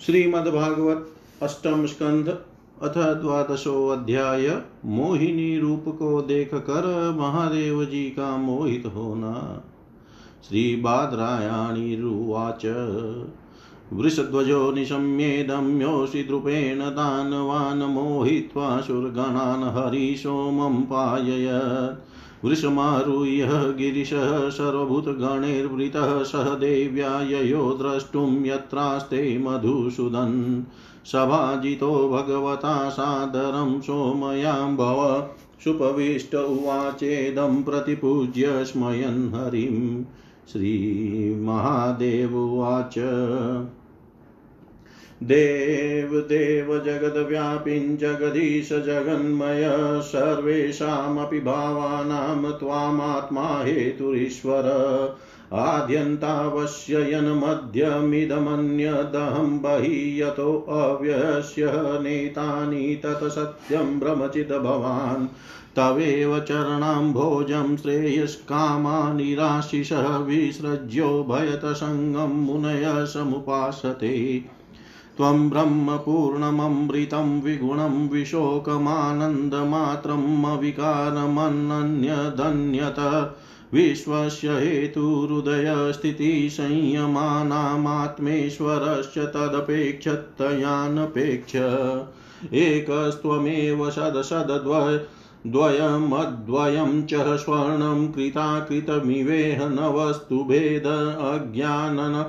श्रीमद्भागवत अष्टम स्कंध, अथ द्वादशो अध्याय। मोहिनी रूप को देख कर महादेव जी का मोहित होना। श्रीबाद्रायाणीरुवाच वृषध्वजो निशम्येदम्योषिद्रूपेण दानवान् मोहित्वा सुरगणान् हरिसोमं पाययत्। वृषमारुह्य गिरिशः सर्वभूतगणैर्वृतः सह देव्या ययो द्रष्टुं यत्रास्ते मधुसूदन् सभाजितो भगवता सादरं सोमयां भव सुपविष्ट उवाचेदं प्रतिपूज्य स्मयन् हरिं। श्रीमहादेव उवाच। देवदेव जगद्व्यापिन् जगदीश जगन्मय, सर्वेषामपि भावानां त्वामात्मा हेतुरीश्वर। आद्यन्तावश्ययन्मध्यमिदमन्यदहं बहिः यतोऽव्यस्य नेतानि तत्सत्यं ब्रह्मचित् भवान्। तवेव चरणाम्भोजं श्रेयस्कामानिराशिषः विसृज्यो भयतसङ्गं मुनय समुपासते त्वं ब्रह्मपूर्णममृतं विगुणं विशोकमानन्दमात्रम् अविकारमनन्यदन्यत विश्वस्य हेतुहृदयस्थितिसंयमानामात्मेश्वरश्च तदपेक्षतयानपेक्ष एकस्त्वमेव सदसद्वय द्वयमद्वयं च स्वर्णं कृताकृतमिवेह न वस्तुभेद अज्ञानन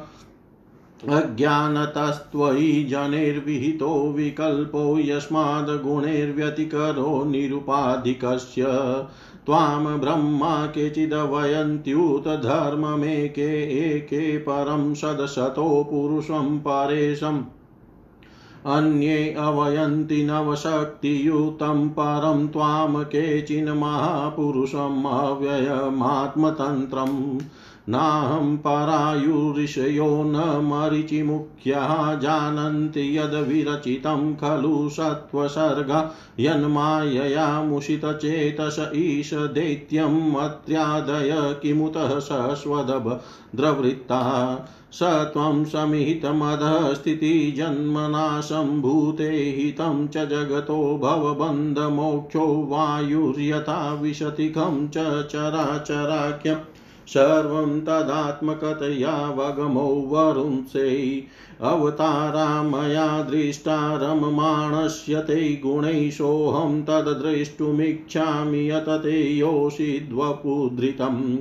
अज्ञानतस्त्वयि जनैर्विहितो विकल्पो यस्माद्गुणैर्व्यतिकरो निरुपाधिकस्य। त्वां ब्रह्मा केचिदवयन्त्युत धर्ममेके एके परं सदशतो पुरुषं परेशम्। अन्ये अवयन्ति नवशक्तियुतं परं त्वां केचिन्महापुरुषम् अव्ययमात्मतन्त्रम्। नाहं परायुऋषयो न मरीचिमुख्यः जानन्ति यद्विरचितं खलु सत्त्वसर्गा यन्मायया मुषितचेतस ईश दैत्यम् अत्र्यादय किमुतः सस्वदभद्रवृत्ता स त्वं समिहितमधस्थितिजन्मना सम्भूते हितं च जगतो भवबन्धमोक्षो वायुर्यथा विशतिखं च चराचराख्यम् सर्वं तदात्मकतया वगमो वरुंसे अवतारा मया दृष्टा रममाणस्य ते गुणैः सोऽहं तद्द्रष्टुमिच्छामि यत ते योषिद्वपुधृतम्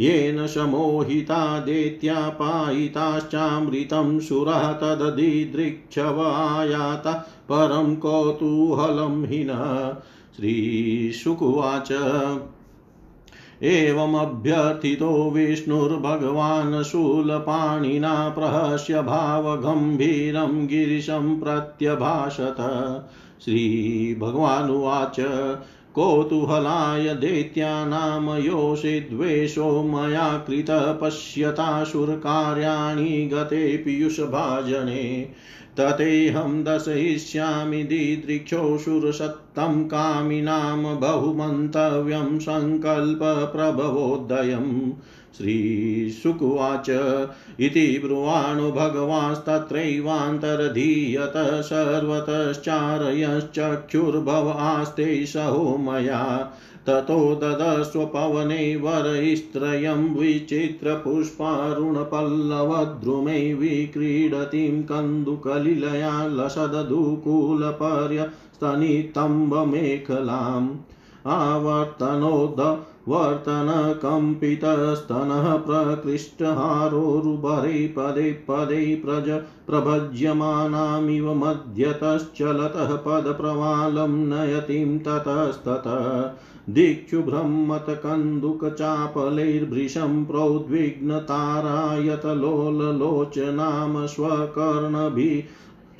येन समोहिता दैत्यापायिताश्चामृतं सुरः तदधिदृक्षवायाता परं कौतूहलं हिनः श्रीशुकुवाच। एवमभ्यर्थितो विष्णुर्भगवान् शूलपाणिना प्रहस्य भावगम्भीरं गिरिशं प्रत्यभाषत। श्रीभगवानुवाच, कौतूहलाय दैत्यानां योषिद्वेषो मया कृत पश्यताशुरकार्याणि गते पीयूषभाजने। ततेऽहं दर्शयिष्यामि दिदृक्षोऽसुरसत्तं कामिनां बहुमन्तव्यं सङ्कल्पप्रभवोदयम् श्रीशुकुवाच इति ब्रुवाणो भगवांस्तत्रैवान्तर्धीयत सर्वतश्चारयश्चक्षुर्भव आस्ते सहो मया। ततो ददस्वपवने वरैस्त्रयं विचित्रपुष्पारुणपल्लवद्रुमै विक्रीडतीं कन्दुकलिलया लसदधुकूलपर्यस्तनितम्बमेखलाम् आवर्तनोद वर्तनकम्पितस्तनः प्रकृष्टहारोरुभरे पदे पदे प्रज प्रभज्यमानामिव मध्यतश्चलतः पदप्रवालं नयतिं ततस्ततः दिक्षुभ्रमतकन्दुकचापलैर्भृशं प्रोद्विग्नतारायतलोललोचनां स्वकर्णभिः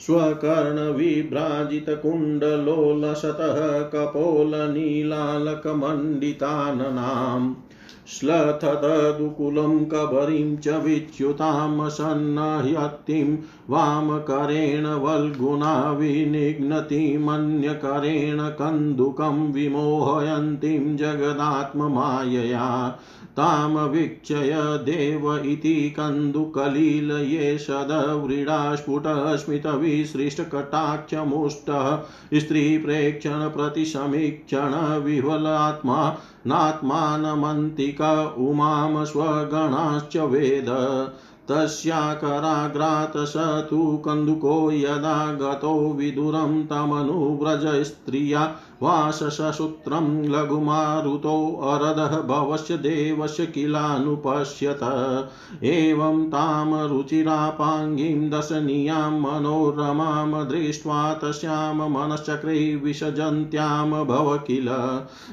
स्वकर्णविभ्राजितकुण्डलोलसतः कपोलनीलालकमण्डिताननाम्। श्लथदुकुलं कबरीं च विच्युतामसन्नह्यक्तिं वामकरेण वल्गुना विनिघ्नतिमन्यकरेण कन्दुकं विमोहयन्तीं जगदात्ममायया तामवीक्षय देव इति कन्दुकलीलये सदव्रीडास्फुटस्मितविसृष्टकटाक्षमुष्टः स्त्रीप्रेक्षणप्रतिसमीक्षण विह्वलात्मा नात्मानमन्तिक उमां स्वगणाश्च वेद। तस्याकराग्रात स तु कन्दुको यदा गतो विदुरं तमनुव्रज वाससूत्रं लघुमारुतोऽरदः भवस्य देवस्य किलानुपश्यत। एवं तां रुचिरापाङ्गीं दशनीयां मनोरमां दृष्ट्वा तस्यां मनश्चक्रे भव किल।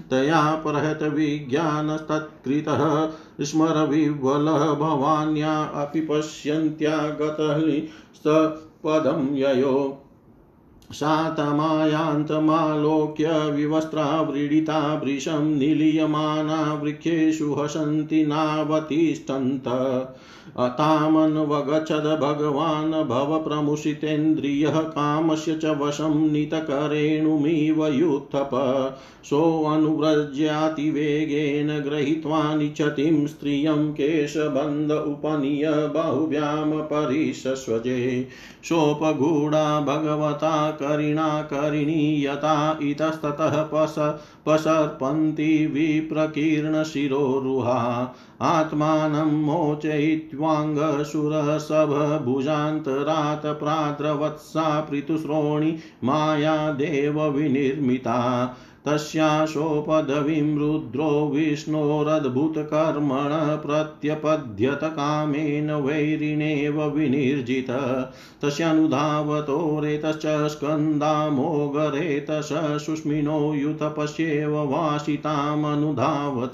तया प्रहत विज्ञानस्तत्कृतः स्मरविह्वलः भवान्या अपि पश्यन्त्या गतः पदं ययो। सा तमायान्तमालोक्य विवस्त्रा व्रीडिता वृशं निलीयमाना वृक्षेषु हसन्ति नावतिष्ठन्त। तामन्वगच्छद भगवान् भवप्रमुषितेन्द्रियः कामस्य च वशं नितकरेणुमिव युत्थप। सोऽनुव्रज्यातिवेगेन गृहीत्वा निच्छतिं स्त्रियं केशबन्ध उपनीय बाहुभ्यां परिशस्वजे सोपगूढा भगवता करिणा करिणी यता इतस्ततः पस पसर्पन्ति विप्रकीर्णशिरोरुहा। आत्मानं मोचयित्वाङ्गसुरसभभुजान्तरातप्राद्रवत्सा पृतुश्रोणि माया देवविनिर्मिता तस्याशोपदवीं रुद्रो विष्णोरद्भुतकर्मण प्रत्यपद्यत कामेन वैरिणेव विनिर्जित। तस्यानुधावतो रेतश्च स्कन्दामोगरेतश सुष्मिनो युतपश्येव वासितामनुधावत।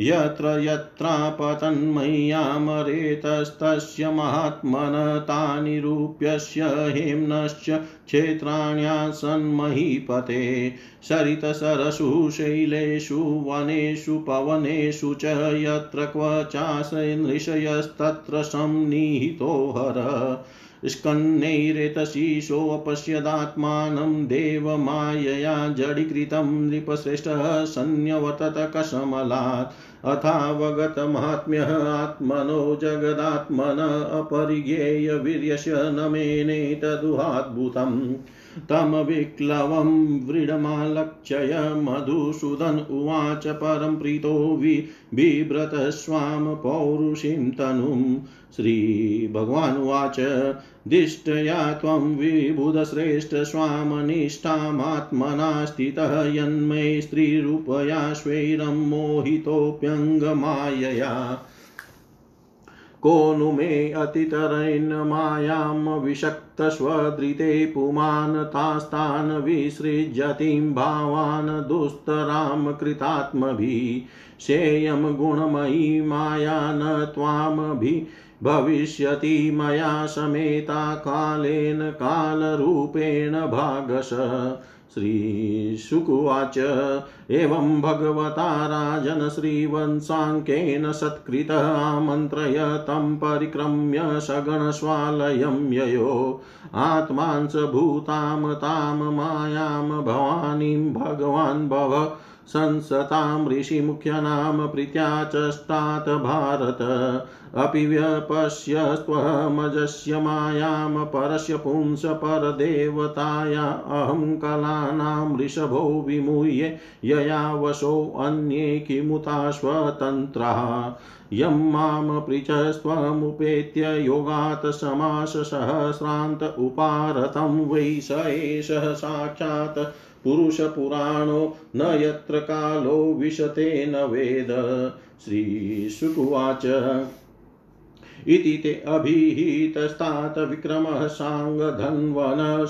यत्र यत्रापतन्मय्यामरेतस्तस्य महात्मन तानि रूप्यस्य हेम्नश्च क्षेत्राण्यासन्महीपते। सरितसरसु शैलेषु वनेषु, पवनेषु च यत्र क्व चाशनृषयस्तत्र संनिहितो हर। स्कन्नैरेतशीशोऽपश्यदात्मानं देवमायया जडीकृतं नृपश्रेष्ठः सन्न्यवतत कसमलात् अथावगतमात्म्यः आत्मनो जगदात्मन अपरिज्ञेयवीर्यस्य न मेने तदुहाद्भुतम् तं विक्लवं व्रीडमालक्ष्य मधुसूदन उवाच परं प्रीतो वि बिभ्रतस्वां पौरुषीं तनुं। श्रीभगवानुवाच दिष्टया त्वं विबुधश्रेष्ठ स्वामनिष्ठामात्मना स्थितः यन्मे स्त्रीरूपया स्वैरं मोहितोऽप्यङ्गमायया। को नु मे अतितरेण मायां विषक्तस्वदृते पुमान् तास्तान् विसृजतीं भावान् दुस्तरां कृतात्मभिः शेयं गुणमयी माया न त्वामभि भविष्यति मया समेता कालेन कालरूपेण भागश श्रीशुकुवाच। एवं भगवता राजन श्रीवंशाङ्केन सत्कृतः आमन्त्रय तं परिक्रम्य सगणस्वालयं ययो आत्मांस भूतां तां मायां भवानीं भगवान् भव संसतां ऋषिमुख्यानां प्रीत्या चष्टात् भारत। अपि व्यपश्यस्त्वमजस्य मायां, परस्य पुंस परदेवताया अहं कलानां वृषभो विमुह्य यया वशोऽन्ये किमुताश्वतन्त्राः। यं माँ पृच्छस्त्वमुपेत्य योगात् समाससहस्रान्त उपारतं वै स एषः साक्षात् पुरुषपुराणो न यत्र कालो विशते न वेद। श्रीशुकुवाच इति ते अभिहितस्तात् विक्रमः साङ्गधन्वन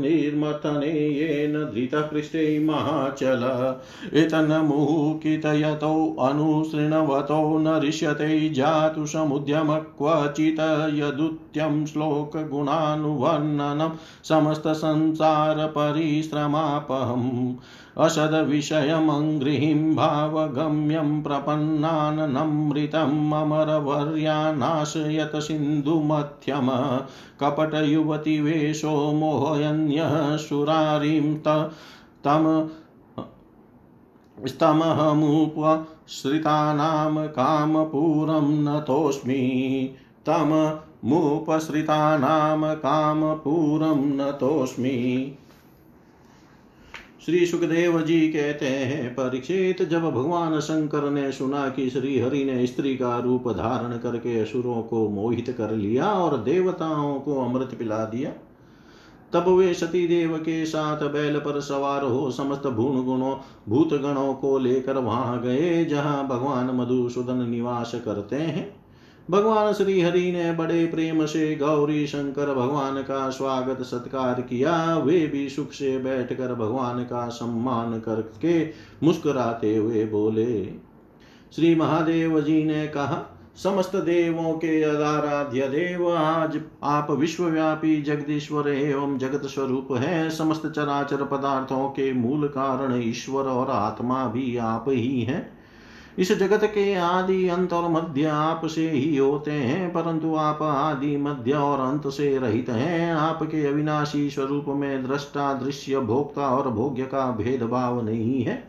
निर्मथने येन धृतपृष्ठे महाचल। एतन्मुहुकितयतो अनुसृणवतो न ऋष्यते जातु समुद्यम क्वचित् यदुत्यं श्लोकगुणानुवर्णनं समस्तसंसारपरिश्रमापहम् असद्विषयमङ्गृहीं भावगम्यं प्रपन्नानमृतम् अमरवर्यानाशयत सिन्धुमध्यम कपटयुवतिवेषो मोहयन्यः सुरारिं तम स्तमहमुप श्रितानां कामपूरं नतोऽस्मि तममुपसृतानां कामपूरं नतोऽस्मि श्री सुखदेव जी कहते हैं, परीक्षित, जब भगवान शंकर ने सुना कि श्री हरि ने स्त्री का रूप धारण करके असुरों को मोहित कर लिया और देवताओं को अमृत पिला दिया, तब वे सती देव के साथ बैल पर सवार हो समस्त भूण गुणों भूत गणों को लेकर वहाँ गए, जहाँ भगवान मधुसूदन निवास करते हैं। भगवान श्री हरि ने बड़े प्रेम से गौरी शंकर भगवान का स्वागत सत्कार किया। वे भी सुख से बैठकर भगवान का सम्मान करके मुस्कुराते हुए बोले। श्री महादेव जी ने कहा, समस्त देवों के आराध्य देव, आज आप विश्वव्यापी जगदीश्वर एवं जगत स्वरूप है। समस्त चराचर पदार्थों के मूल कारण ईश्वर और आत्मा भी आप ही हैं। इस जगत के आदि अंत और मध्य आप से ही होते हैं, परंतु आप आदि मध्य और अंत से रहित हैं। आपके अविनाशी स्वरूप में दृष्टा, दृश्य, भोक्ता और भोग्य का भेदभाव नहीं है।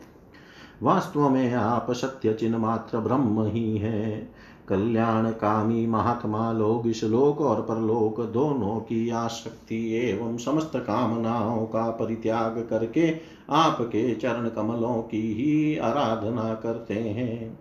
वास्तव में आप सत्य चिन्ह मात्र ब्रह्म ही है। कल्याण कामी महात्मा लोग, इस लोक और परलोक दोनों की आसक्ति एवं समस्त कामनाओं का परित्याग करके आपके चरण कमलों की ही आराधना करते हैं।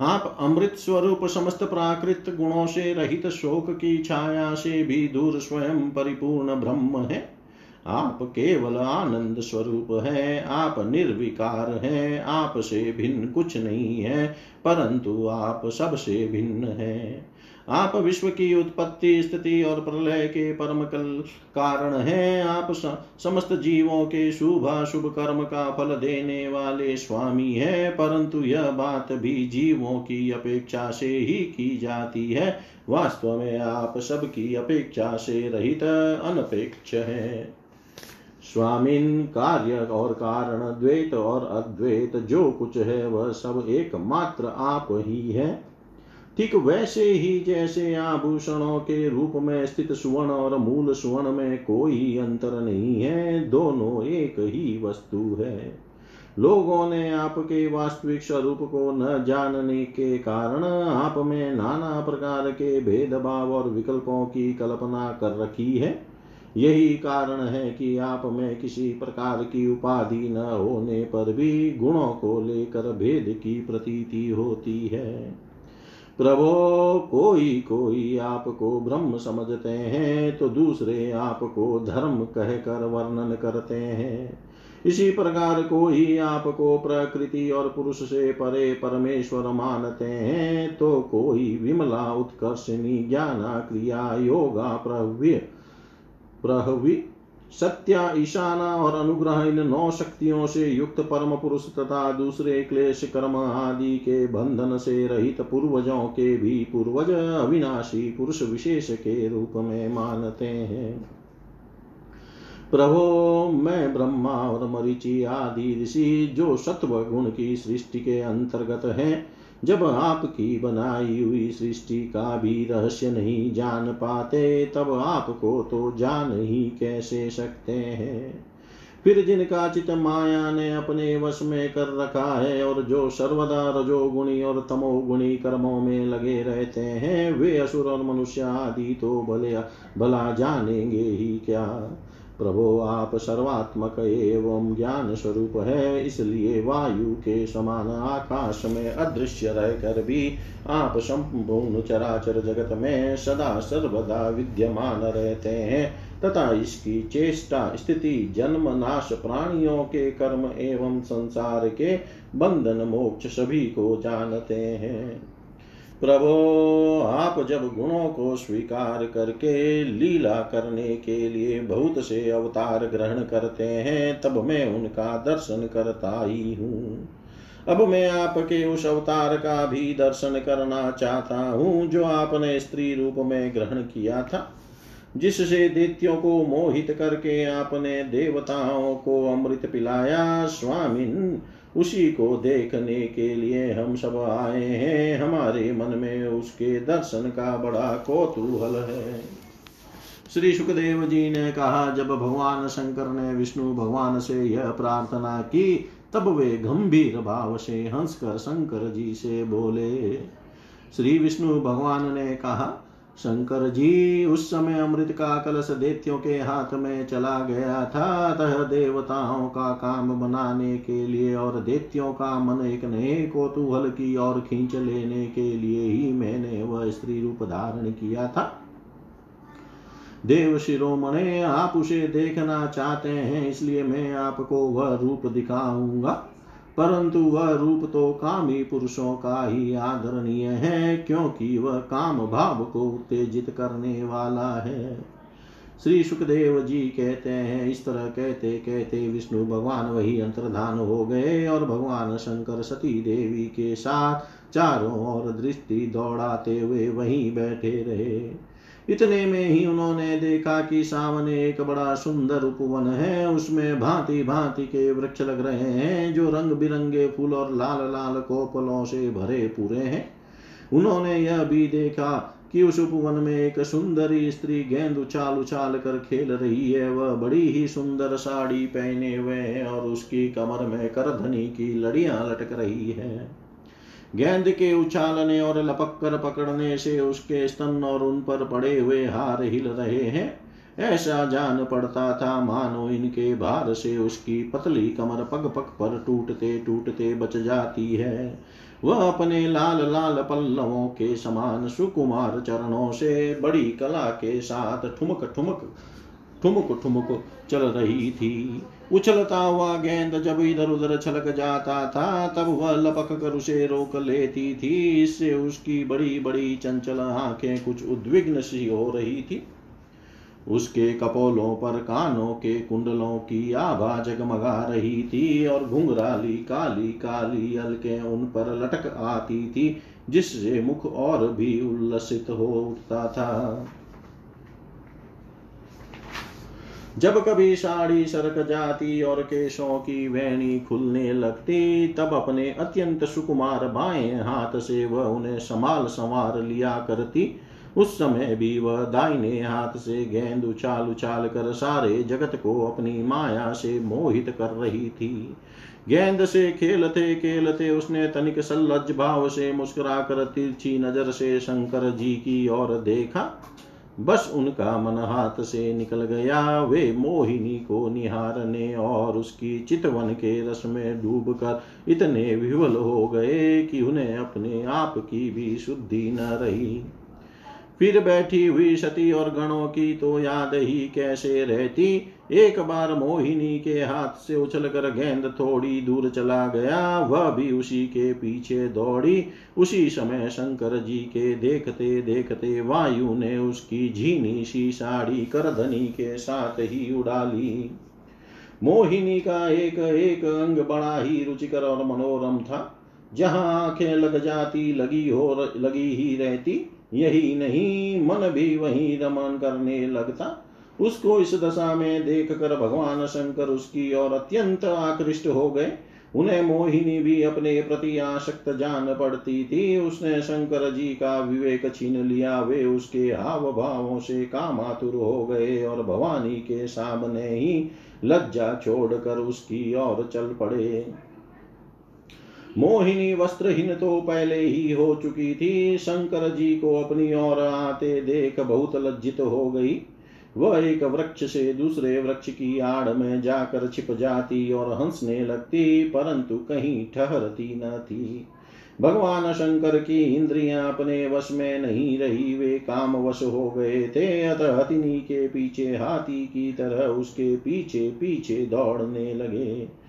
आप अमृत स्वरूप समस्त प्राकृत गुणों से रहित शोक की छाया से भी दूर स्वयं परिपूर्ण ब्रह्म है। आप केवल आनंद स्वरूप है, आप निर्विकार हैं, आपसे भिन्न कुछ नहीं है, परंतु आप सबसे भिन्न है। आप विश्व की उत्पत्ति, स्थिति और प्रलय के परम कल कारण हैं। आप समस्त जीवों के शुभ शुभ कर्म का फल देने वाले स्वामी है, परंतु यह बात भी जीवों की अपेक्षा से ही की जाती है। वास्तव में आप सबकी अपेक्षा से रहित अनपेक्ष है। स्वामीन, कार्य और कारण, द्वैत और अद्वैत, जो कुछ है, वह सब एकमात्र आप ही है। ठीक वैसे ही जैसे आभूषणों के रूप में स्थित सुवर्ण और मूल सुवर्ण में कोई अंतर नहीं है, दोनों एक ही वस्तु है। लोगों ने आपके वास्तविक स्वरूप को न जानने के कारण आप में नाना प्रकार के भेदभाव और विकल्पों की कल्पना कर रखी है। यही कारण है कि आप में किसी प्रकार की उपाधि न होने पर भी गुणों को लेकर भेद की प्रतीति होती है। प्रभो, कोई कोई आपको ब्रह्म समझते हैं तो दूसरे आपको धर्म कहकर वर्णन करते हैं। इसी प्रकार कोई आपको प्रकृति और पुरुष से परे परमेश्वर मानते हैं तो कोई विमला उत्कर्षणी ज्ञाना क्रिया योगा प्रव्य प्रहवी सत्या, ईशाना और अनुग्रह इन नौ शक्तियों से युक्त परम पुरुष तथा दूसरे क्लेश कर्म आदि के बंधन से रहित पूर्वजों के भी पूर्वज अविनाशी पुरुष विशेष के रूप में मानते हैं। प्रभो, मैं ब्रह्मा और मरीचि आदि ऋषि जो सत्व गुण की सृष्टि के अंतर्गत हैं जब आपकी बनाई हुई सृष्टि का भी रहस्य नहीं जान पाते, तब आपको तो जान ही कैसे सकते हैं? फिर जिनका चित माया ने अपने वश में कर रखा है और जो सर्वदा रजोगुणी और तमोगुणी कर्मों में लगे रहते हैं, वे असुर और मनुष्य आदि तो भले, भला जानेंगे ही क्या? प्रभो, आप सर्वात्मक एवं ज्ञान स्वरूप है, इसलिए वायु के समान आकाश में अदृश्य रहकर भी आप संपूर्ण चराचर जगत में सदा सर्वदा विद्यमान रहते हैं, तथा इसकी चेष्टा, स्थिति, जन्म, नाश, प्राणियों के कर्म एवं संसार के बंधन, मोक्ष सभी को जानते हैं। प्रभो, आप जब गुणों को स्वीकार करके लीला करने के लिए बहुत से अवतार ग्रहण करते हैं, तब मैं उनका दर्शन करता ही हूँ। अब मैं आपके उस अवतार का भी दर्शन करना चाहता हूँ, जो आपने स्त्री रूप में ग्रहण किया था, जिससे दैत्यों को मोहित करके आपने देवताओं को अमृत पिलाया। स्वामिन उसी को देखने के लिए हम सब आए हैं। हमारे मन में उसके दर्शन का बड़ा कौतूहल है। श्री सुखदेव जी ने कहा, जब भगवान शंकर ने विष्णु भगवान से यह प्रार्थना की, तब वे गंभीर भाव से हंसकर शंकर जी से बोले। श्री विष्णु भगवान ने कहा शंकर जी उस समय अमृत का कलश देत्यों के हाथ में चला गया था। अतः देवताओं का काम बनाने के लिए और देत्यों का मन एक नए कोतूहल की और खींच लेने के लिए ही मैंने वह स्त्री रूप धारण किया था। देव शिरोमणे, आप उसे देखना चाहते हैं, इसलिए मैं आपको वह रूप दिखाऊँगा। परंतु वह रूप तो कामी पुरुषों का ही आदरणीय है, क्योंकि वह काम भाव को उत्तेजित करने वाला है। श्री सुखदेव जी कहते हैं, इस तरह कहते कहते विष्णु भगवान वही अंतर्धान हो गए और भगवान शंकर सती देवी के साथ चारों ओर दृष्टि दौड़ाते हुए वहीं बैठे रहे। इतने में ही उन्होंने देखा कि सामने एक बड़ा सुंदर उपवन है। उसमें भांति भांति के वृक्ष लग रहे हैं, जो रंग बिरंगे फूल और लाल लाल कोपलों से भरे पूरे हैं। उन्होंने यह भी देखा कि उस उपवन में एक सुंदरी स्त्री गेंद उछाल उछाल कर खेल रही है। वह बड़ी ही सुंदर साड़ी पहने हुए है और उसकी कमर में करधनी की लड़ियाँ लटक रही है। गेंद के उछालने और लपक कर पकड़ने से उसके स्तन और उन पर पड़े हुए हार हिल रहे हैं। ऐसा जान पड़ता था मानो इनके भार से उसकी पतली कमर पग पग पर टूटते टूटते बच जाती है। वह अपने लाल लाल पल्लवों के समान सुकुमार चरणों से बड़ी कला के साथ ठुमक ठुमक ठुमक ठुमक चल रही थी। उछलता हुआ गेंद जब इधर उधर छलक जाता था, तब वह लपक कर उसे रोक लेती थी। इससे उसकी बड़ी बड़ी चंचल आँखें कुछ उद्विग्न सी हो रही थी। उसके कपोलों पर कानों के कुंडलों की आभा जगमगा रही थी और घुंघराली काली काली अलके उन पर लटक आती थी, जिससे मुख और भी उल्लसित हो उठता था। जब कभी साड़ी सरक जाती और केशों की वैणी खुलने लगती, तब अपने अत्यंत सुकुमार बाएँ हाथ से वह उन्हें संभाल संवार लिया करती। उस समय भी वह दाहिने हाथ से गेंद उछाल उछाल कर सारे जगत को अपनी माया से मोहित कर रही थी। गेंद से खेलते खेलते उसने तनिक सल्लज भाव से मुस्कुरा कर तिरछी नज़र से शंकर जी की ओर देखा। बस उनका मन हाथ से निकल गया। वे मोहिनी को निहारने और उसकी चितवन के रस में डूब कर इतने विवल हो गए कि उन्हें अपने आप की भी शुद्धि न रही। फिर बैठी हुई सती और गणों की तो याद ही कैसे रहती? एक बार मोहिनी के हाथ से उछल कर गेंद थोड़ी दूर चला गया। वह भी उसी के पीछे दौड़ी। उसी समय शंकर जी के देखते देखते वायु ने उसकी झीनी सी साड़ी करधनी के साथ ही उड़ा ली मोहिनी का एक एक अंग बड़ा ही रुचिकर और मनोरम था। जहाँ आँखें लग जाती, लगी हो लगी ही रहती, यही नहीं, मन भी वही रमन करने लगता। उसको इस दशा में देख कर भगवान शंकर उसकी ओर अत्यंत आकृष्ट हो गए। उन्हें मोहिनी भी अपने प्रति आसक्त जान पड़ती थी। उसने शंकर जी का विवेक छीन लिया। वे उसके हाव भावों से कामातुर हो गए और भवानी के सामने ही लज्जा छोड़कर उसकी ओर चल पड़े। मोहिनी वस्त्रहीन तो पहले ही हो चुकी थी। शंकर जी को अपनी ओर आते देख बहुत लज्जित हो गई। वह एक वृक्ष से दूसरे वृक्ष की आड़ में जाकर छिप जाती और हंसने लगती, परंतु कहीं ठहरती न थी। भगवान शंकर की इंद्रियाँ अपने वश में नहीं रही, वे काम वश हो गए थे। अतः हथिनी के पीछे हाथी की तरह उसके पीछे पीछे दौड़ने लगे।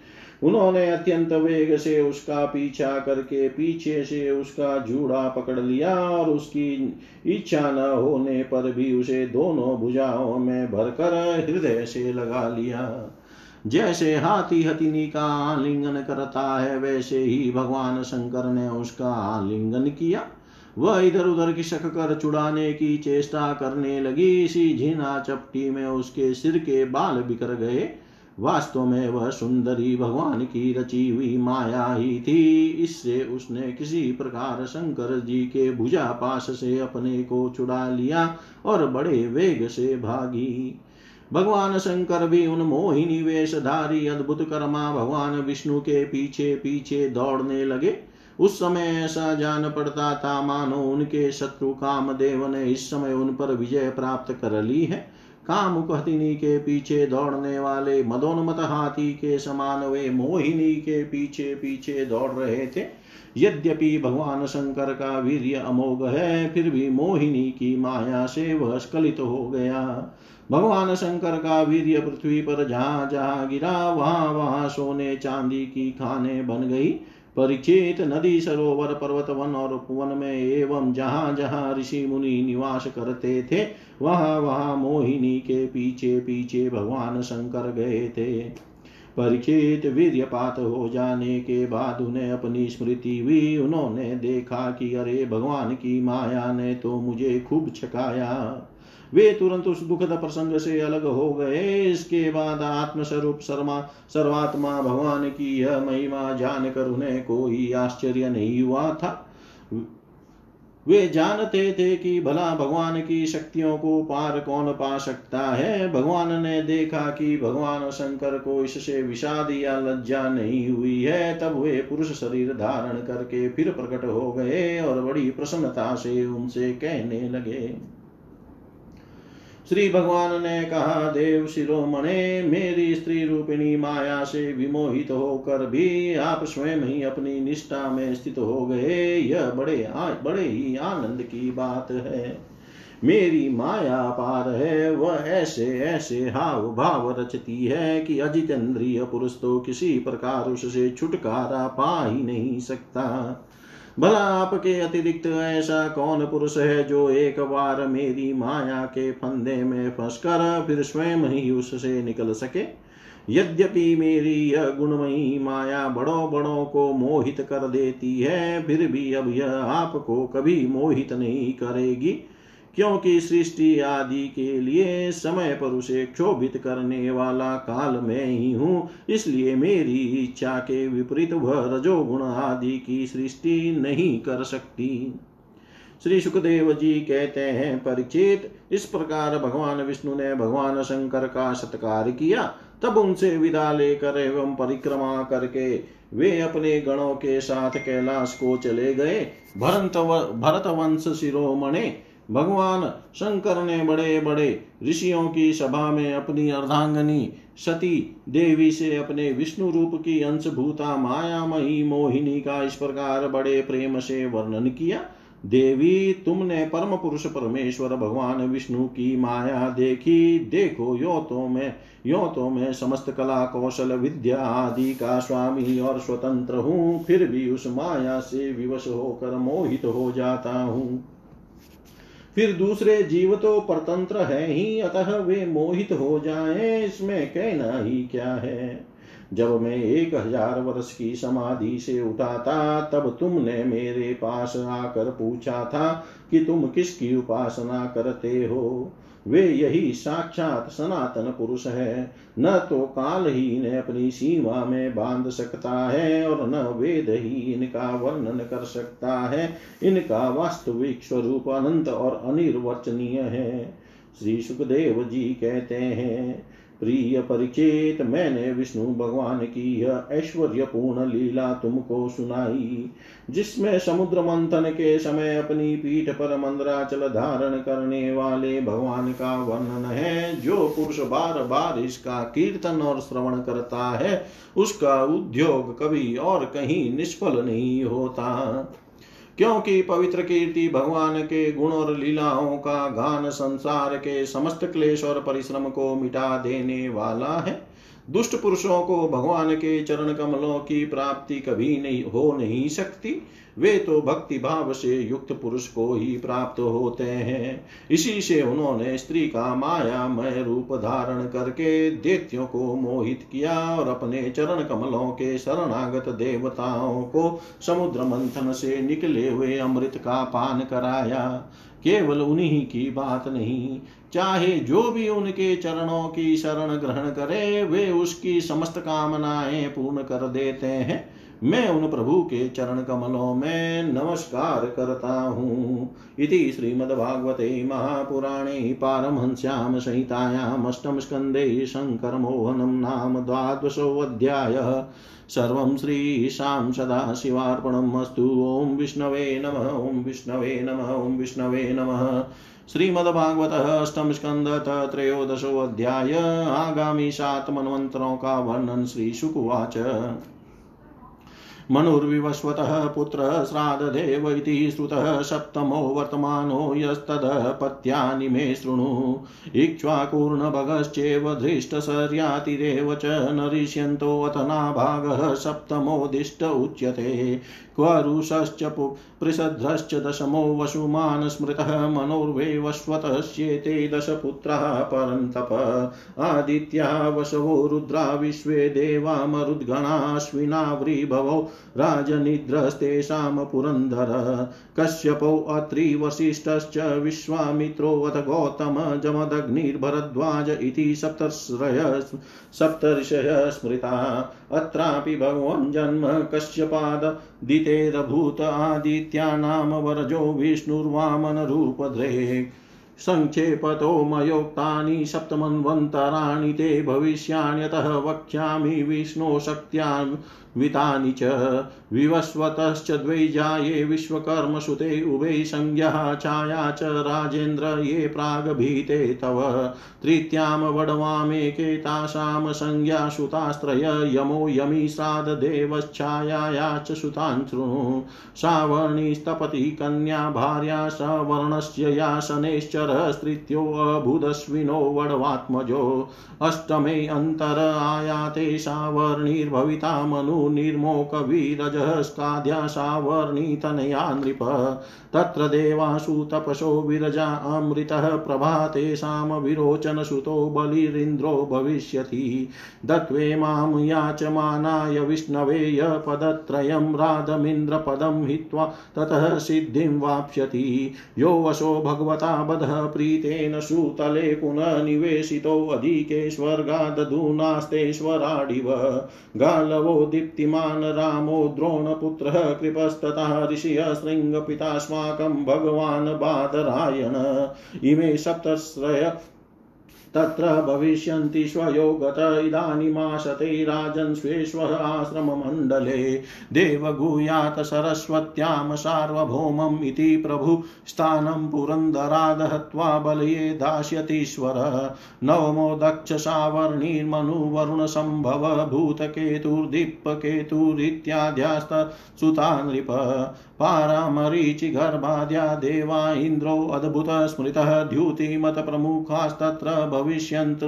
उन्होंने अत्यंत वेग से उसका पीछा करके पीछे से उसका जूड़ा पकड़ लिया और उसकी इच्छा न होने पर भी उसे दोनों भुजाओं में भरकर हृदय से लगा लिया। जैसे हाथी हथिनी का आलिंगन करता है, वैसे ही भगवान शंकर ने उसका आलिंगन किया। वह इधर उधर खिसक कर चुड़ाने की चेष्टा करने लगी। इसी झीना चपटी में उसके सिर के बाल बिखर गए। वास्तव में वह सुंदरी भगवान की रची हुई माया ही थी। इससे उसने किसी प्रकार शंकर जी के भुजा पास से अपने को छुड़ा लिया और बड़े वेग से भागी। भगवान शंकर भी उन मोहिनी वेशधारी अद्भुत कर्मा भगवान विष्णु के पीछे पीछे दौड़ने लगे। उस समय ऐसा जान पड़ता था, मानो उनके शत्रु कामदेव ने इस समय उन पर विजय प्राप्त कर ली है। कामुक हथिनी के पीछे दौड़ने वाले मदोन्मत हाथी के समान वे मोहिनी के पीछे पीछे दौड़ रहे थे। यद्यपि भगवान शंकर का वीर्य अमोघ है, फिर भी मोहिनी की माया से वह स्खलित हो गया। भगवान शंकर का वीर्य पृथ्वी पर जहाँ जहाँ गिरा, वहाँ वहाँ सोने चांदी की खाने बन गई। परीक्षित नदी सरोवर पर्वत वन और वन में एवं जहाँ जहाँ ऋषि मुनि निवास करते थे, वहाँ वहाँ मोहिनी के पीछे पीछे भगवान शंकर गए थे। परीक्षित वीर्यपात हो जाने के बाद उन्हें अपनी स्मृति हुई। उन्होंने देखा कि अरे, भगवान की माया ने तो मुझे खूब छकाया। वे तुरंत उस दुखद प्रसंग से अलग हो गए। इसके बाद आत्मस्वरूप शर्मा, सर्वात्मा भगवान की यह महिमा जानकर उन्हें कोई आश्चर्य नहीं हुआ था। वे जानते थे कि भला भगवान की शक्तियों को पार कौन पा सकता है। भगवान ने देखा कि भगवान शंकर को इससे विषाद या लज्जा नहीं हुई है। तब वे पुरुष शरीर धारण करके फिर प्रकट हो गए और बड़ी प्रसन्नता से उनसे कहने लगे। श्री भगवान ने कहा देव शिरोमणे मेरी स्त्री रूपिणी माया से विमोहित होकर भी आप स्वयं ही अपनी निष्ठा में स्थित हो गए। यह बड़े आ, बड़े ही आनंद की बात है। मेरी माया पार है वह ऐसे ऐसे हाव भाव रचती है कि अजितेंद्रिय पुरुष तो किसी प्रकार उससे छुटकारा पा ही नहीं सकता। भला आपके अतिरिक्त ऐसा कौन पुरुष है जो एक बार मेरी माया के फंदे में फंसकर फिर स्वयं ही उससे निकल सके? यद्यपि मेरी यह गुणमयी माया बड़ों बड़ों को मोहित कर देती है, फिर भी अब यह आपको कभी मोहित नहीं करेगी। क्योंकि सृष्टि आदि के लिए समय पर उसे क्षोभित करने वाला काल में ही हूँ। इसलिए मेरी इच्छा के विपरीत वह रजोगुण आदि की सृष्टि नहीं कर सकती। श्री सुखदेव जी कहते हैं, परिचित, इस प्रकार भगवान विष्णु ने भगवान शंकर का सत्कार किया। तब उनसे विदा लेकर एवं परिक्रमा करके वे अपने गणों के साथ कैलाश को चले गए। भरत भरत वंश शिरोमणे भगवान शंकर ने बड़े बड़े ऋषियों की सभा में अपनी अर्धांगनी सती देवी से अपने विष्णु रूप की अंशभूता मायामयी मोहिनी का इस प्रकार बड़े प्रेम से वर्णन किया। देवी, तुमने परम पुरुष परमेश्वर भगवान विष्णु की माया देखी। देखो यो तो मैं यो तो मैं समस्त कला कौशल विद्या आदि का स्वामी और स्वतंत्र हूँ, फिर भी उस माया से विवश होकर मोहित हो जाता हूँ। फिर दूसरे जीव तो परतंत्र है ही, अतः वे मोहित हो जाएँ, इसमें कहना ही क्या है? जब मैं एक हज़ार वर्ष की समाधि से उठा था तब तुमने मेरे पास आकर पूछा था कि तुम किसकी उपासना करते हो? वे यही साक्षात सनातन पुरुष है। न तो काल ही इन्हें अपनी सीमा में बाँध सकता है और न वेद ही इनका वर्णन कर सकता है। इनका वास्तविक स्वरूप अनंत और अनिर्वचनीय है। श्री सुखदेव जी कहते हैं प्रिय परिचित मैंने विष्णु भगवान की यह ऐश्वर्यपूर्ण लीला तुमको सुनाई, जिसमें समुद्र मंथन के समय अपनी पीठ पर मंद्राचल धारण करने वाले भगवान का वर्णन है, जो पुरुष बार बार इसका कीर्तन और श्रवण करता है, उसका उद्योग कभी और कहीं निष्फल नहीं होता। क्योंकि पवित्र कीर्ति भगवान के गुण और लीलाओं का गान संसार के समस्त क्लेश और परिश्रम को मिटा देने वाला है। दुष्ट पुरुषों को भगवान के चरण कमलों की प्राप्ति कभी नहीं, हो नहीं सकती। वे तो भक्ति भाव से युक्त पुरुष को ही प्राप्त होते हैं। इसी से उन्होंने स्त्री का मायामय रूप धारण करके देत्यों को मोहित किया और अपने चरण कमलों के शरणागत देवताओं को समुद्र मंथन से निकले हुए अमृत का पान कराया। केवल उन्हीं की बात नहीं चाहे जो भी उनके चरणों की शरण ग्रहण करे, वे उसकी समस्त कामनाएँ पूर्ण कर देते हैं। मैं उन प्रभु के चरण कमलों में नमस्कार करता हूँ। इति श्रीमद्भागवते महापुराणे पारमहंस्यां संहितायामष्टमस्कन्धे शङ्करमोहनं नाम द्वादशोऽध्यायः सर्वं श्रीशां सदाशिवार्पणम् अस्तु। ॐ विष्णवे नमः, ॐ विष्णवे नमः, ॐ विष्णवे नमः। श्रीमद्भागवत अष्टम स्कंद त्रयोदशोऽध्याय आगामी सात मनवंतरों का वर्णन श्री शुकुवाच मनुर्विवस्वतः पुत्र श्राद्धदेव श्रुतः सप्तमो वर्तमानो यस्तदः पत्यानि मे शृणु। इक्ष्वाकूर्णभगश्चेव धृष्टशर्यातिरेव च नरिष्यन्तोऽथ नाभागः सप्तमोदिष्ट उच्यते। क्वरुषश्च पृषध्रश्च दशमो वसुमान् स्मृतः मनोर्वेवस्वतश्चेते दशपुत्राः परन्तप। आदित्या वसवो रुद्रा विश्वे देवा मरुद्गणाश्विनाव्रीभवो राजनिद्रस्तेषां पुरन्दर कश्यपौ अत्रि वसिष्ठश्च विश्वामित्रोऽथ गौतम जमदग्निर्भरद्वाज इति सप्तर्षय सप्तर्षयः स्मृता। अत्रापि भगवन् जन्म कश्यपाददितेरभूत आदित्यानाम वरजो विष्णुर्वामनरूपधृक् सङ्क्षेपतो मयोक्तानि सप्तमन्वन्तराणि ते भविष्याण्यतः वक्ष्यामि विष्णोशक्त्यान्वितानि च विवस्वतश्च द्वै जाये विश्वकर्मसुते उभे संज्ञः छाया च राजेन्द्र ये प्रागभीते तव तृतीयां वडवामेके तासां संज्ञा सुतास्त्रय यमो यमी श्राद्धदेवच्छायाया च सुतान् शृणु सावर्णिस्तपति कन्या भार्या सवर्णस्य या शनैश्चरस्त्रीत्योऽभुदश्विनो वडवात्मजो अष्टमे अन्तर आयाते सावर्णिर्भविता मनुर्निर्मोकवीरजः स्काध्या सावर्णितनया नृप तत्र देवासु तपसो विरजा अमृतः प्रभातेषां विरोचनसुतो बलिरिन्द्रो भविष्यति। दत्वे माँ याचमानाय विष्णवे य पदत्रयं राधमिन्द्रपदं हित्वा ततः सिद्धिं वाप्स्यति। यो वशो भगवता बधः प्रीतेन सुतले पुनः निवेशितोऽधिके स्वर्गादधूनास्तेश्वराडिव गालवो दीप्तिमान् रामो द्रोणपुत्रः कृपस्तथा ऋषिः शृङ्गपितास्माकं भगवान् बादरायण। इमे सप्तश्रय तत्र भविष्यन्ति स्वयोगत इदानीमाशते राजन् स्वेष्वः आश्रममण्डले। देवगुयात सरस्वत्यां सार्वभौमम् इति प्रभु स्थानं पुरन्दराद हत्वा बलये दास्यतीश्वर नवमो दक्ष सावर्णिर्मनुवरुणसम्भव भूतकेतुर्दीपकेतुरित्याद्यास्तसुता नृप पारामरीचिगर्भाद्या देवा इन्द्रो द्यूतिमत प्रमुखास्त्र भविष्यन्त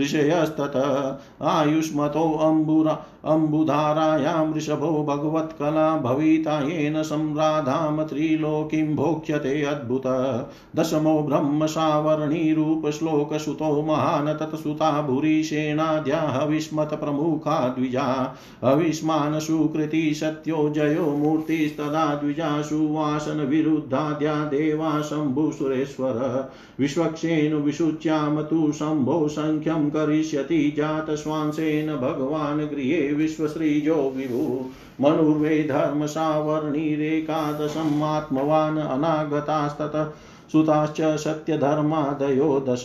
ऋषयस्ततः आयुष्मतो अम्बुरा अम्बुधारायां वृषभो भगवत्कला भविता येन सम्राधां त्रिलोकीं भोक्ष्यते अद्भुत। दशमो ब्रह्म सावर्णीरूपश्लोकसुतो महान् तत्सुता भूरिशेणाद्या हविस्मत्प्रमुखा द्विजा। हविष्मान् सुकृति सत्यो जयो मूर्तिस्तदा द्विजासु वासनविरुद्धाद्या देवा शम्भुसुरेश्वर विश्वक्षेणु विशुच्यां तु शम्भो सङ्ख्यं करिष्यति जातश्वांसेन भगवान् गृहे विश्वश्रीजो विभु मनुर्वे धर्मसावर्णिरेकादशम् आत्मवान् अनागतास्ततः। सुताश्च सत्यधर्मादयो दश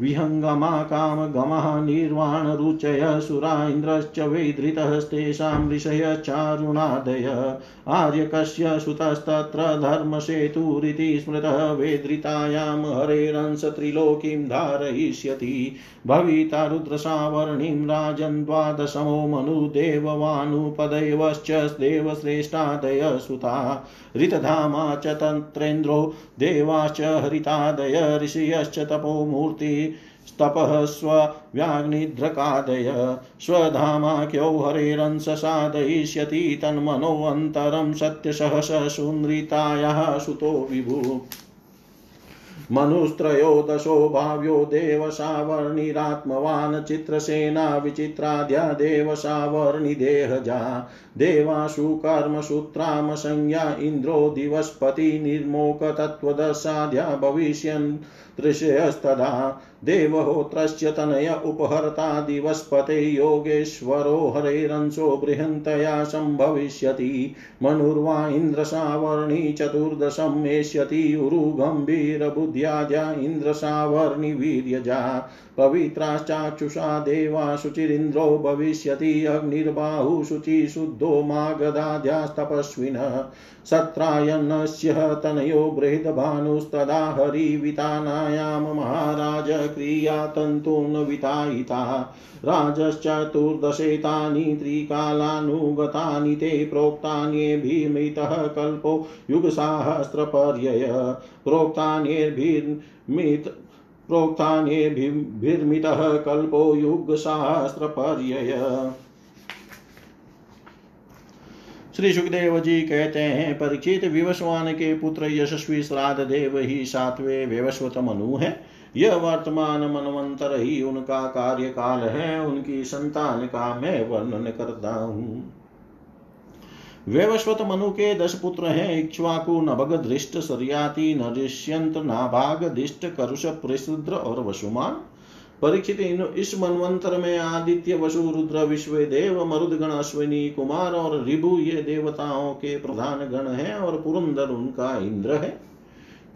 विहङ्गमा कामगमः निर्वाणरुचय सुरा इन्द्रश्च वैधृतस्तेषां ऋषय चारुणादय। आर्यकस्य सुतस्तत्र धर्मसेतुरिति स्मृतः वेधृतायां हरेरंस त्रिलोकीं धारयिष्यति। भविता रुद्रसावर्णिं राजन् द्वादशमो मनुदेववानुपदैवश्च देवश्रेष्ठादय सुता। ऋतधामा च तन्त्रेन्द्रो देवाश्च हरितादय ऋषयश्च तपोमूर्ति स्तपः स्वव्याग्निद्रकादय स्वधामाख्यो हरेरंस साधयिष्यति तन्मनोऽन्तरं सत्यसहस सुनृतायाः सुतो विभु। मनुस्त्रयोदशो भाव्यो देवसावर्णिरात्मवान् चित्रसेना विचित्राद्या देवसावर्णिदेहजा देवाशु कर्मसूत्राम संज्ञा इन्द्रो दिवस्पति निर्मोकतत्त्वदशाद्या भविष्यन् तृषयस्तदा देवहोत्रस्य तनय उपहर्ता दिवस्पते योगेश्वरो हरेरंशो बृहन्तया सम्भविष्यति। मनुर्वा इन्द्रसावर्णी चतुर्दशम् एष्यति उरुगम्भीरबुद्ध्याजा इन्द्रसावर्णि वीर्यजा। पवित्राश्चाक्षुषा देवा शुचिरिन्द्रो भविष्यति अग्निर्बाहु शुचि शुद्धो मागधाद्यास्तपस्विनः सत्रायनस्य तनयो बृहद्भानुस्तदा हरिवितानायां महाराज क्रियातन्तून् वितायिता राजश्चतुर्दशेतानि त्रिकालानुगतानि ते प्रोक्तान्येभिमितः कल्पो युगसाहस्रपर्यय प्रोक्तान्येभिर्मित प्रोक्तान्येभिर्मितः कल्पो युगसहस्रपर्यय। श्री सुखदेव जी कहते हैं, परीक्षित विवस्वान के पुत्र यशस्वी श्राद्ध देव ही सातवें व्यवस्वत मनु है। यह वर्तमान मनवंतर ही उनका कार्यकाल है, उनकी संतान का मैं वर्णन करता हूँ। व्यवस्वत मनु के दस पुत्र हैं इक्ष्वाकु नभग दृष्ट सरियाति नरिष्यंत नाभाग दिष्ट करुष, प्रसिद्ध और वसुमान परीक्षित इन इस मनवंतर में आदित्य, वसु, रुद्र विश्व देव मरुदगण अश्विनी कुमार और रिभु ये देवताओं के प्रधान गण हैं और पुरंदर उनका इंद्र है।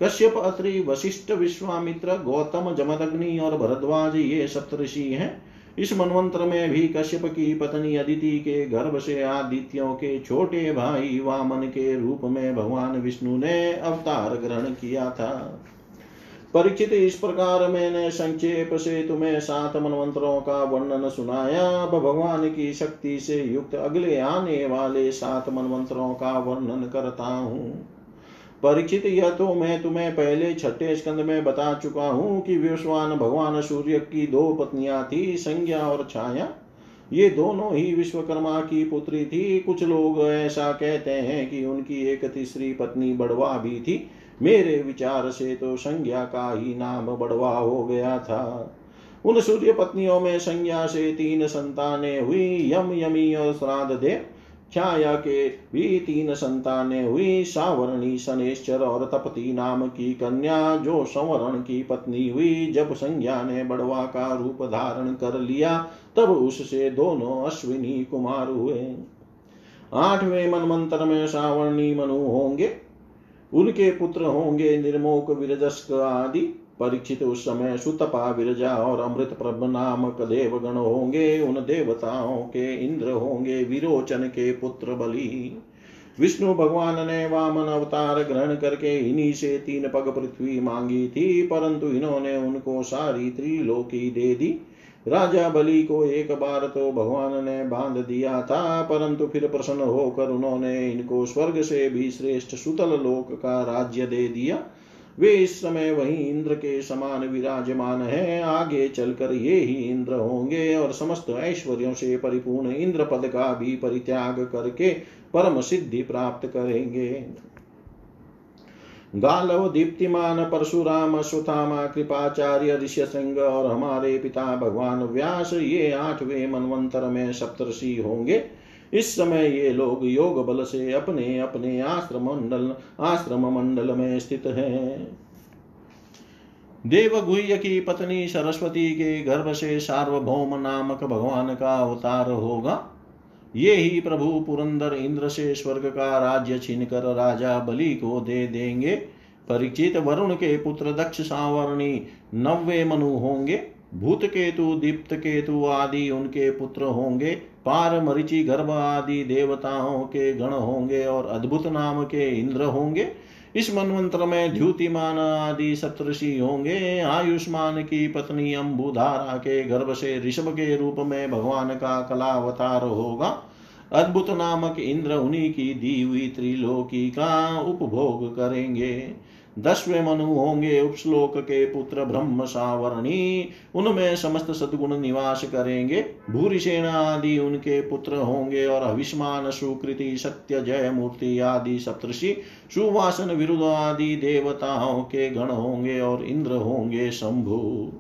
कश्यप, अत्रि, वशिष्ठ, विश्वामित्र, गौतम, जमदग्नि और भरद्वाज ये सप्तषि हैं। इस मनवंतर में भी कश्यप की पत्नी अदिति के गर्भ से आदित्यों के छोटे भाई वामन के रूप में भगवान विष्णु ने अवतार ग्रहण किया था। परीक्षित, इस प्रकार मैंने संक्षेप से तुम्हें सात मनवंतरों का वर्णन सुनाया। अब भगवान की शक्ति से युक्त अगले आने वाले सात मनवंतरों का वर्णन करता हूँ। परीक्षित यह तो मैं तुम्हें पहले छठे स्कंद में बता चुका हूँ कि विश्वान भगवान सूर्य की दो पत्नियाँ थी, संज्ञा और छाया। ये दोनों ही विश्वकर्मा की पुत्री थी। कुछ लोग ऐसा कहते हैं कि उनकी एक तीसरी पत्नी बड़वा भी थी। मेरे विचार से तो संज्ञा का ही नाम बड़वा हो गया था। उन सूर्य पत्नियों में संज्ञा से तीन संतानें हुई। यम, यमी और श्राद्ध देव। छाया के भी तीन संतानें हुई। सावरणी, शनेश्वर और तपति नाम की कन्या जो संवरण की पत्नी हुई। जब संज्ञा ने बड़वा का रूप धारण कर लिया, तब उससे दोनों अश्विनी कुमार हुए। आठवें मनमंत्र में सावरणी मनु होंगे, उनके पुत्र होंगे निर्मोक, विरजस्क आदि। परीक्षित उस समय सुतपा विरजा और अमृत प्रभ नामक देवगण होंगे, उन देवताओं के इंद्र होंगे, विरोचन के पुत्र बलि। विष्णु भगवान ने वामन अवतार ग्रहण करके इन्हीं से तीन पग पृथ्वी मांगी थी, परंतु इन्होंने उनको सारी त्रिलोकी दे दी। राजा बलि को एक बार तो भगवान ने बाँध दिया था, परंतु फिर प्रसन्न होकर उन्होंने इनको स्वर्ग से भी श्रेष्ठ सुतल लोक का राज्य दे दिया। वे इस समय वही इंद्र के समान विराजमान है। आगे चलकर ये ही इंद्र होंगे और समस्त ऐश्वर्यों से परिपूर्ण इंद्र पद का भी परित्याग करके परम सिद्धि प्राप्त करेंगे। गालव, दीप्तिमान, परशुराम सुथामा कृपाचार्य, ऋष्य और हमारे पिता भगवान व्यास, ये आठवें मनवंतर में सप्तषि होंगे। इस समय ये लोग योग बल से अपने अपने आश्रम मंडल आश्रम मंडल में स्थित हैं। देवगुह्य की पत्नी सरस्वती के गर्भ से सार्वभौम नामक भगवान का अवतार होगा। ये ही प्रभु पुरंदर इंद्र से स्वर्ग का राज्य छीनकर राजा बलि को दे देंगे। परिचित वरुण के पुत्र दक्ष सावरणी नव्वे मनु होंगे। भूत केतु, दीप्त केतु आदि उनके पुत्र होंगे। पार मरिचि गर्भ आदि देवताओं के गण होंगे और अद्भुत नाम के इंद्र होंगे। इस मनमंत्र में द्युतिमान आदि सप्तषि होंगे। आयुष्मान की पत्नी अम्बुधारा के गर्भ से ऋषभ के रूप में भगवान का कलावतार होगा। अद्भुत नामक इंद्र उन्हीं की दी हुई त्रिलोकी का उपभोग करेंगे। दसवें मनु होंगे उपश्लोक के पुत्र ब्रह्म सावरणी। उनमें समस्त सदगुण निवास करेंगे। भूरिसेना आदि उनके पुत्र होंगे और अविष्मान सुकृति, सत्य जय मूर्ति आदि सप्तषि सुवासन विरुद्ध आदि देवताओं के गण होंगे और इंद्र होंगे शंभु।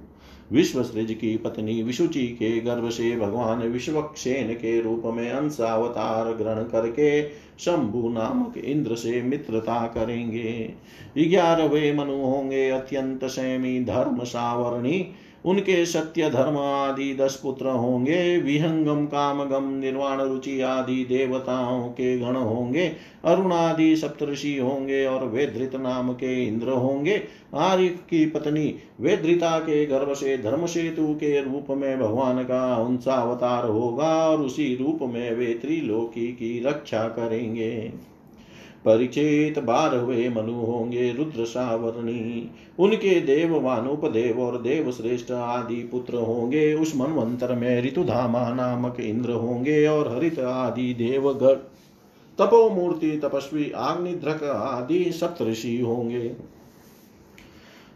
विश्वसृज की पत्नी विशुचि के गर्भ से भगवान विश्वक्षेन के रूप में अंशावतार ग्रहण करके शंभु नामक इंद्र से मित्रता करेंगे। ग्यारहवे मनु होंगे अत्यंत सैमी धर्म सावरणी उनके सत्य धर्म आदि दस पुत्र होंगे, विहंगम, कामगम, निर्वाण रुचि आदि देवताओं के गण होंगे अरुण आदि सप्तषि होंगे और वेदृत नाम के इंद्र होंगे। आर्य की पत्नी वेदृता के गर्भ से धर्म सेतु के रूप में भगवान का अवतार होगा और उसी रूप में वे त्रिलोकी की रक्षा करेंगे। परिचित बारहवे मनु होंगे रुद्र सावरणी। उनके देव वानुपदेव और देव श्रेष्ठ आदि पुत्र होंगे। उस मनवंतर में ऋतुधामा नामक इंद्र होंगे और हरित आदि देवगढ़ तपो मूर्ति तपस्वी, आग्निध्रक आदि सप्तषि होंगे।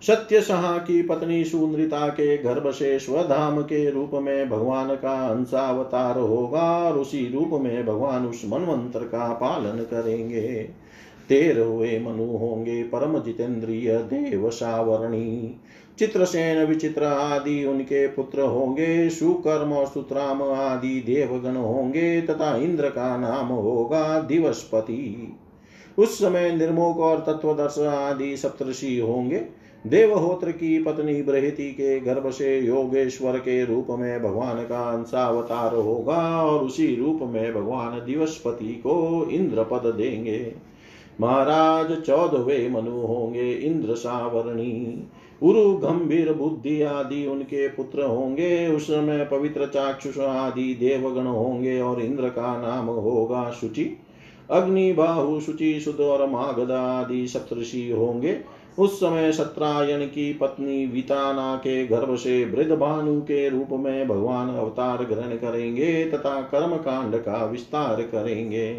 सत्य सहा की पत्नी सुंदरिता के गर्भ से स्वधाम के रूप में भगवान का अंशावतार होगा और उसी रूप में भगवान उस मनवंतर का पालन करेंगे। तेरहवे मनु होंगे परम जितेंद्रिय देव सावरणी। चित्रसेन विचित्र आदि उनके पुत्र होंगे, सुकर्म और सुत्राम आदि देवगण होंगे तथा इंद्र का नाम होगा दिवसपति। उस समय निर्मोक और तत्वदर्श आदि सप्तषि होंगे। देवहोत्र की पत्नी बृहति के गर्भ से योगेश्वर के रूप में भगवान का अंशावतार होगा और उसी रूप में भगवान दिवसपति को इंद्र पद देंगे। महाराज चौदहवे मनु होंगे इंद्र सावरणी उरु गंभीर बुद्धि आदि उनके पुत्र होंगे। उस समय पवित्र चाक्षुष आदि देवगण होंगे और इंद्र का नाम होगा शुचि। अग्नि बाहु शुचि सुध और मागधा आदि सप्तषि होंगे। उस समय सत्रायन की पत्नी विताना के गर्भ से वृद्ध भानु के रूप में भगवान अवतार ग्रहण करेंगे तथा कर्म कांड का विस्तार करेंगे।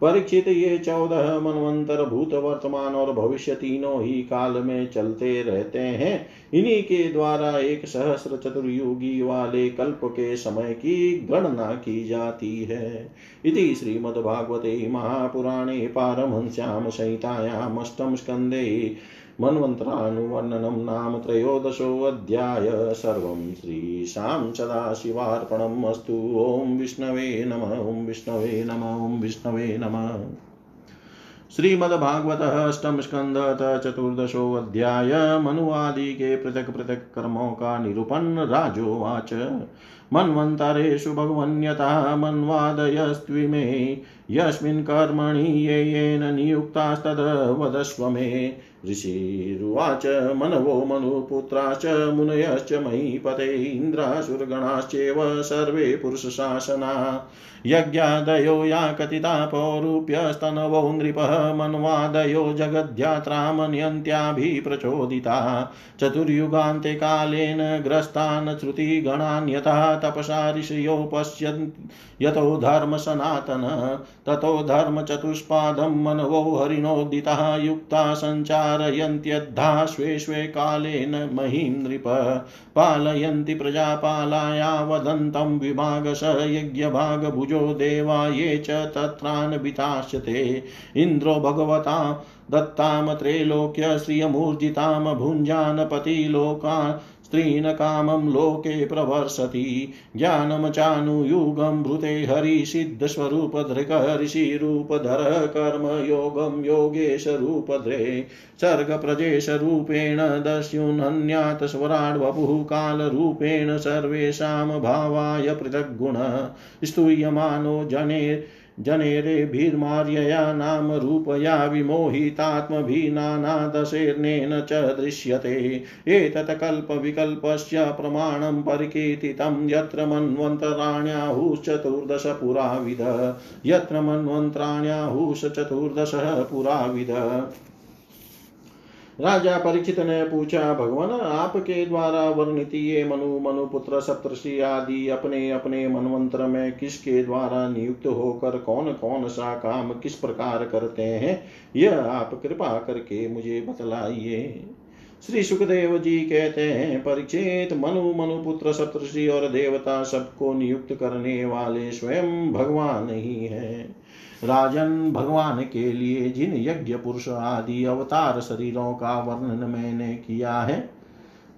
परीक्षित ये चौदह मनवंतर भूत वर्तमान और भविष्य तीनों ही काल में चलते रहते हैं। इन्हीं के द्वारा एक सहस्र चतुर्युगी वाले कल्प के समय की गणना की जाती है। इति श्रीमद्भागवते महापुराणे पारमहंस्याम संहितायामष्टम स्कन्धे मन्वन्तरानुवर्णनं नाम त्रयोदशोऽध्याय सर्वं श्रीशां सदाशिवार्पणम् अस्तु। ॐ विष्णवे नम, ॐ विष्णवे नम, ॐ विष्णवे नमः। श्रीमद्भागवत अष्टम स्कंद चतुर्दशो अध्याय। मनुवादि के पृथक पृथक कर्मों का निरूपण राजोवाच। मन्वन्तरेषु भगवन्यता मन्वादयस्त्विमे यस्मिन् कर्मणि ये येन नियुक्तास्तद् वदस्व मे। ऋषिरुवाच मनवो मनुपुत्राश्च मुनयश्च महीपते, इन्द्रासुरगणाश्चैव सर्वे पुरुषशासना। यज्ञादयो या कथिता पौरूप्यस्तनवो नृपः, मन्वादयो जगद्यात्रामन्यन्त्याभिप्रचोदिता। चतुर्युगान्ते कालेन ग्रस्तान् श्रुतिगणान्यथा, तपसा ऋषयो पश्यन् यतो धर्म सनातन, ततो धर्मचतुष्पादं मनवो हरिणोदितः युक्ता सञ्चारयन्त्यद्धा स्वे स्वे कालेन महीं नृप। पालयन्ति प्रजापालाया वदन्तं विभागश यज्ञभागभुजो देवा ये च तत्रान्विताश्च ते इन्द्रो भगवता दत्तां त्रैलोक्य श्रियमूर्जितां भुञ्जानपतिलोकान् स्त्रीन् कामं लोके प्रवर्षति ज्ञानं चानुयुगं भृते हरिसिद्धस्वरूपधृक ऋषिरूपधर कर्मयोगं योगेशरूपधृ। सर्गप्रजेशरूपेण दस्युन्हन्यात् स्वराड्वपुः कालरूपेण सर्वेषां भावाय पृथग्गुण। स्तूयमानो जने जनेरेभिर्मार्यया नाम रूपया विमोहितात्मभिनानादशेर्नेन च दृश्यते। एतत् कल्पविकल्पस्य प्रमाणं परिकीर्तितं यत्र मन्वन्तराण्याहुश्चतुर्दश पुराविद। यत्र मन्वन्तराण्याहुश्चतुर्दशः पुराविद। राजा परीक्षित ने पूछा, भगवान, आपके द्वारा वर्णित ये मनु मनुपुत्र सप्तषि आदि अपने अपने मनवंत्र में किसके द्वारा नियुक्त होकर कौन कौन सा काम किस प्रकार करते हैं? यह आप कृपा करके मुझे बतलाइए। श्री सुखदेव जी कहते हैं परीक्षित मनु मनुपुत्र सप्तषि और देवता सबको नियुक्त करने वाले स्वयं भगवान ही है। राजन भगवान के लिए जिन यज्ञ पुरुष आदि अवतार शरीरों का वर्णन मैंने किया है,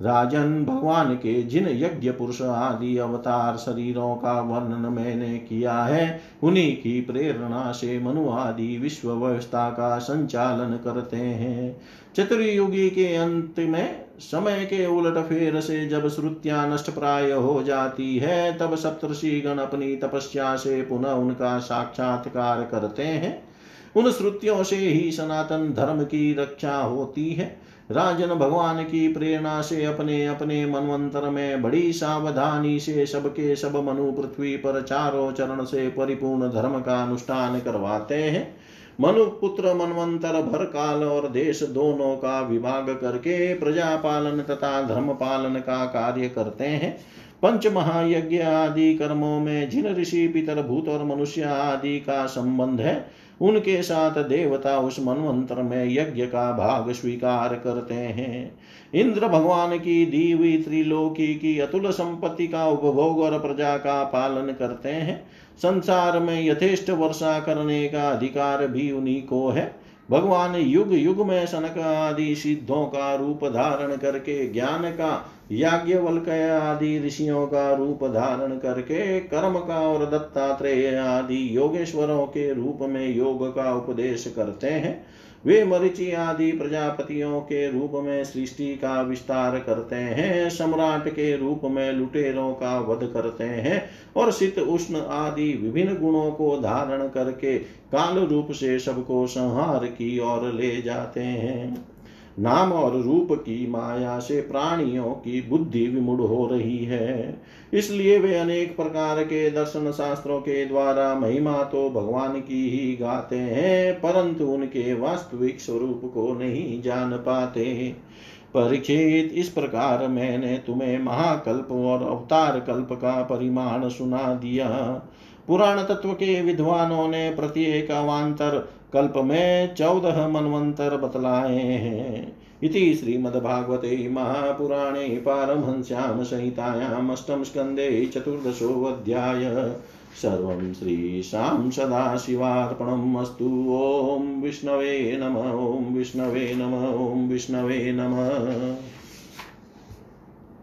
राजन भगवान के जिन यज्ञ पुरुष आदि अवतार शरीरों का वर्णन मैंने किया है, उन्हीं की प्रेरणा से मनु आदि विश्व व्यवस्था का संचालन करते हैं। चतुर्युगी के अंत में समय के उलट फेर से जब श्रुतियाँ नष्ट प्राय हो जाती है, तब सप्तषि गण अपनी तपस्या से पुनः उनका साक्षात्कार करते हैं। उन श्रुतियों से ही सनातन धर्म की रक्षा होती है। राजन भगवान की प्रेरणा से अपने अपने मनवंतर में बड़ी सावधानी से सबके सब मनु पृथ्वी पर चारों चरण से परिपूर्ण धर्म का अनुष्ठान करवाते हैं। मनु पुत्र मनवंतर भर काल और देश दोनों का विभाग करके प्रजा पालन तथा धर्म पालन का कार्य करते हैं। पंच महायज्ञ आदि कर्मों में जिन ऋषि, पितर, भूत और मनुष्य आदि का संबंध है, उनके साथ देवता उस मनवंतर में यज्ञ का भाग स्वीकार करते हैं। इंद्र भगवान की दी हुई त्रिलोकी की अतुल संपत्ति का उपभोग और प्रजा का पालन करते हैं। संसार में यथेष्ट वर्षा करने का अधिकार भी उन्हीं को है। भगवान युग युग में सनक आदि सिद्धों का रूप धारण करके, ज्ञान का, याज्ञवल्क आदि ऋषियों का रूप धारण करके, कर्म का और दत्तात्रेय आदि योगेश्वरों के रूप में योग का उपदेश करते हैं। वे मरिचि आदि प्रजापतियों के रूप में सृष्टि का विस्तार करते हैं, सम्राट के रूप में लुटेरों का वध करते हैं और शीत उष्ण आदि विभिन्न गुणों को धारण करके काल रूप से सबको संहार की ओर ले जाते हैं। नाम और रूप की माया से प्राणियों की बुद्धि विमुड़ हो रही है। इसलिए वे अनेक प्रकार के दर्शन शास्त्रों के द्वारा महिमा तो भगवान की ही गाते हैं, परंतु उनके वास्तविक स्वरूप को नहीं जान पाते। परीक्षित इस प्रकार मैंने तुम्हें महाकल्प और अवतार कल्प का परिमाण सुना दिया। पुराण तत्व के विद्वानों ने प्रत्येक अवान्तर कल्प में चौदह मनवंतर बतलाए हैं। इति श्रीमद्भागवते महापुराणे पारमहंस्यां संहितायाम् अष्टम स्कन्धे चतुर्दशोऽध्याय। सर्वं श्रीशां सदाशिवार्पणम् अस्तु। ॐ विष्णवे नम, ॐ विष्णवे नम, ॐ विष्णवे नमः।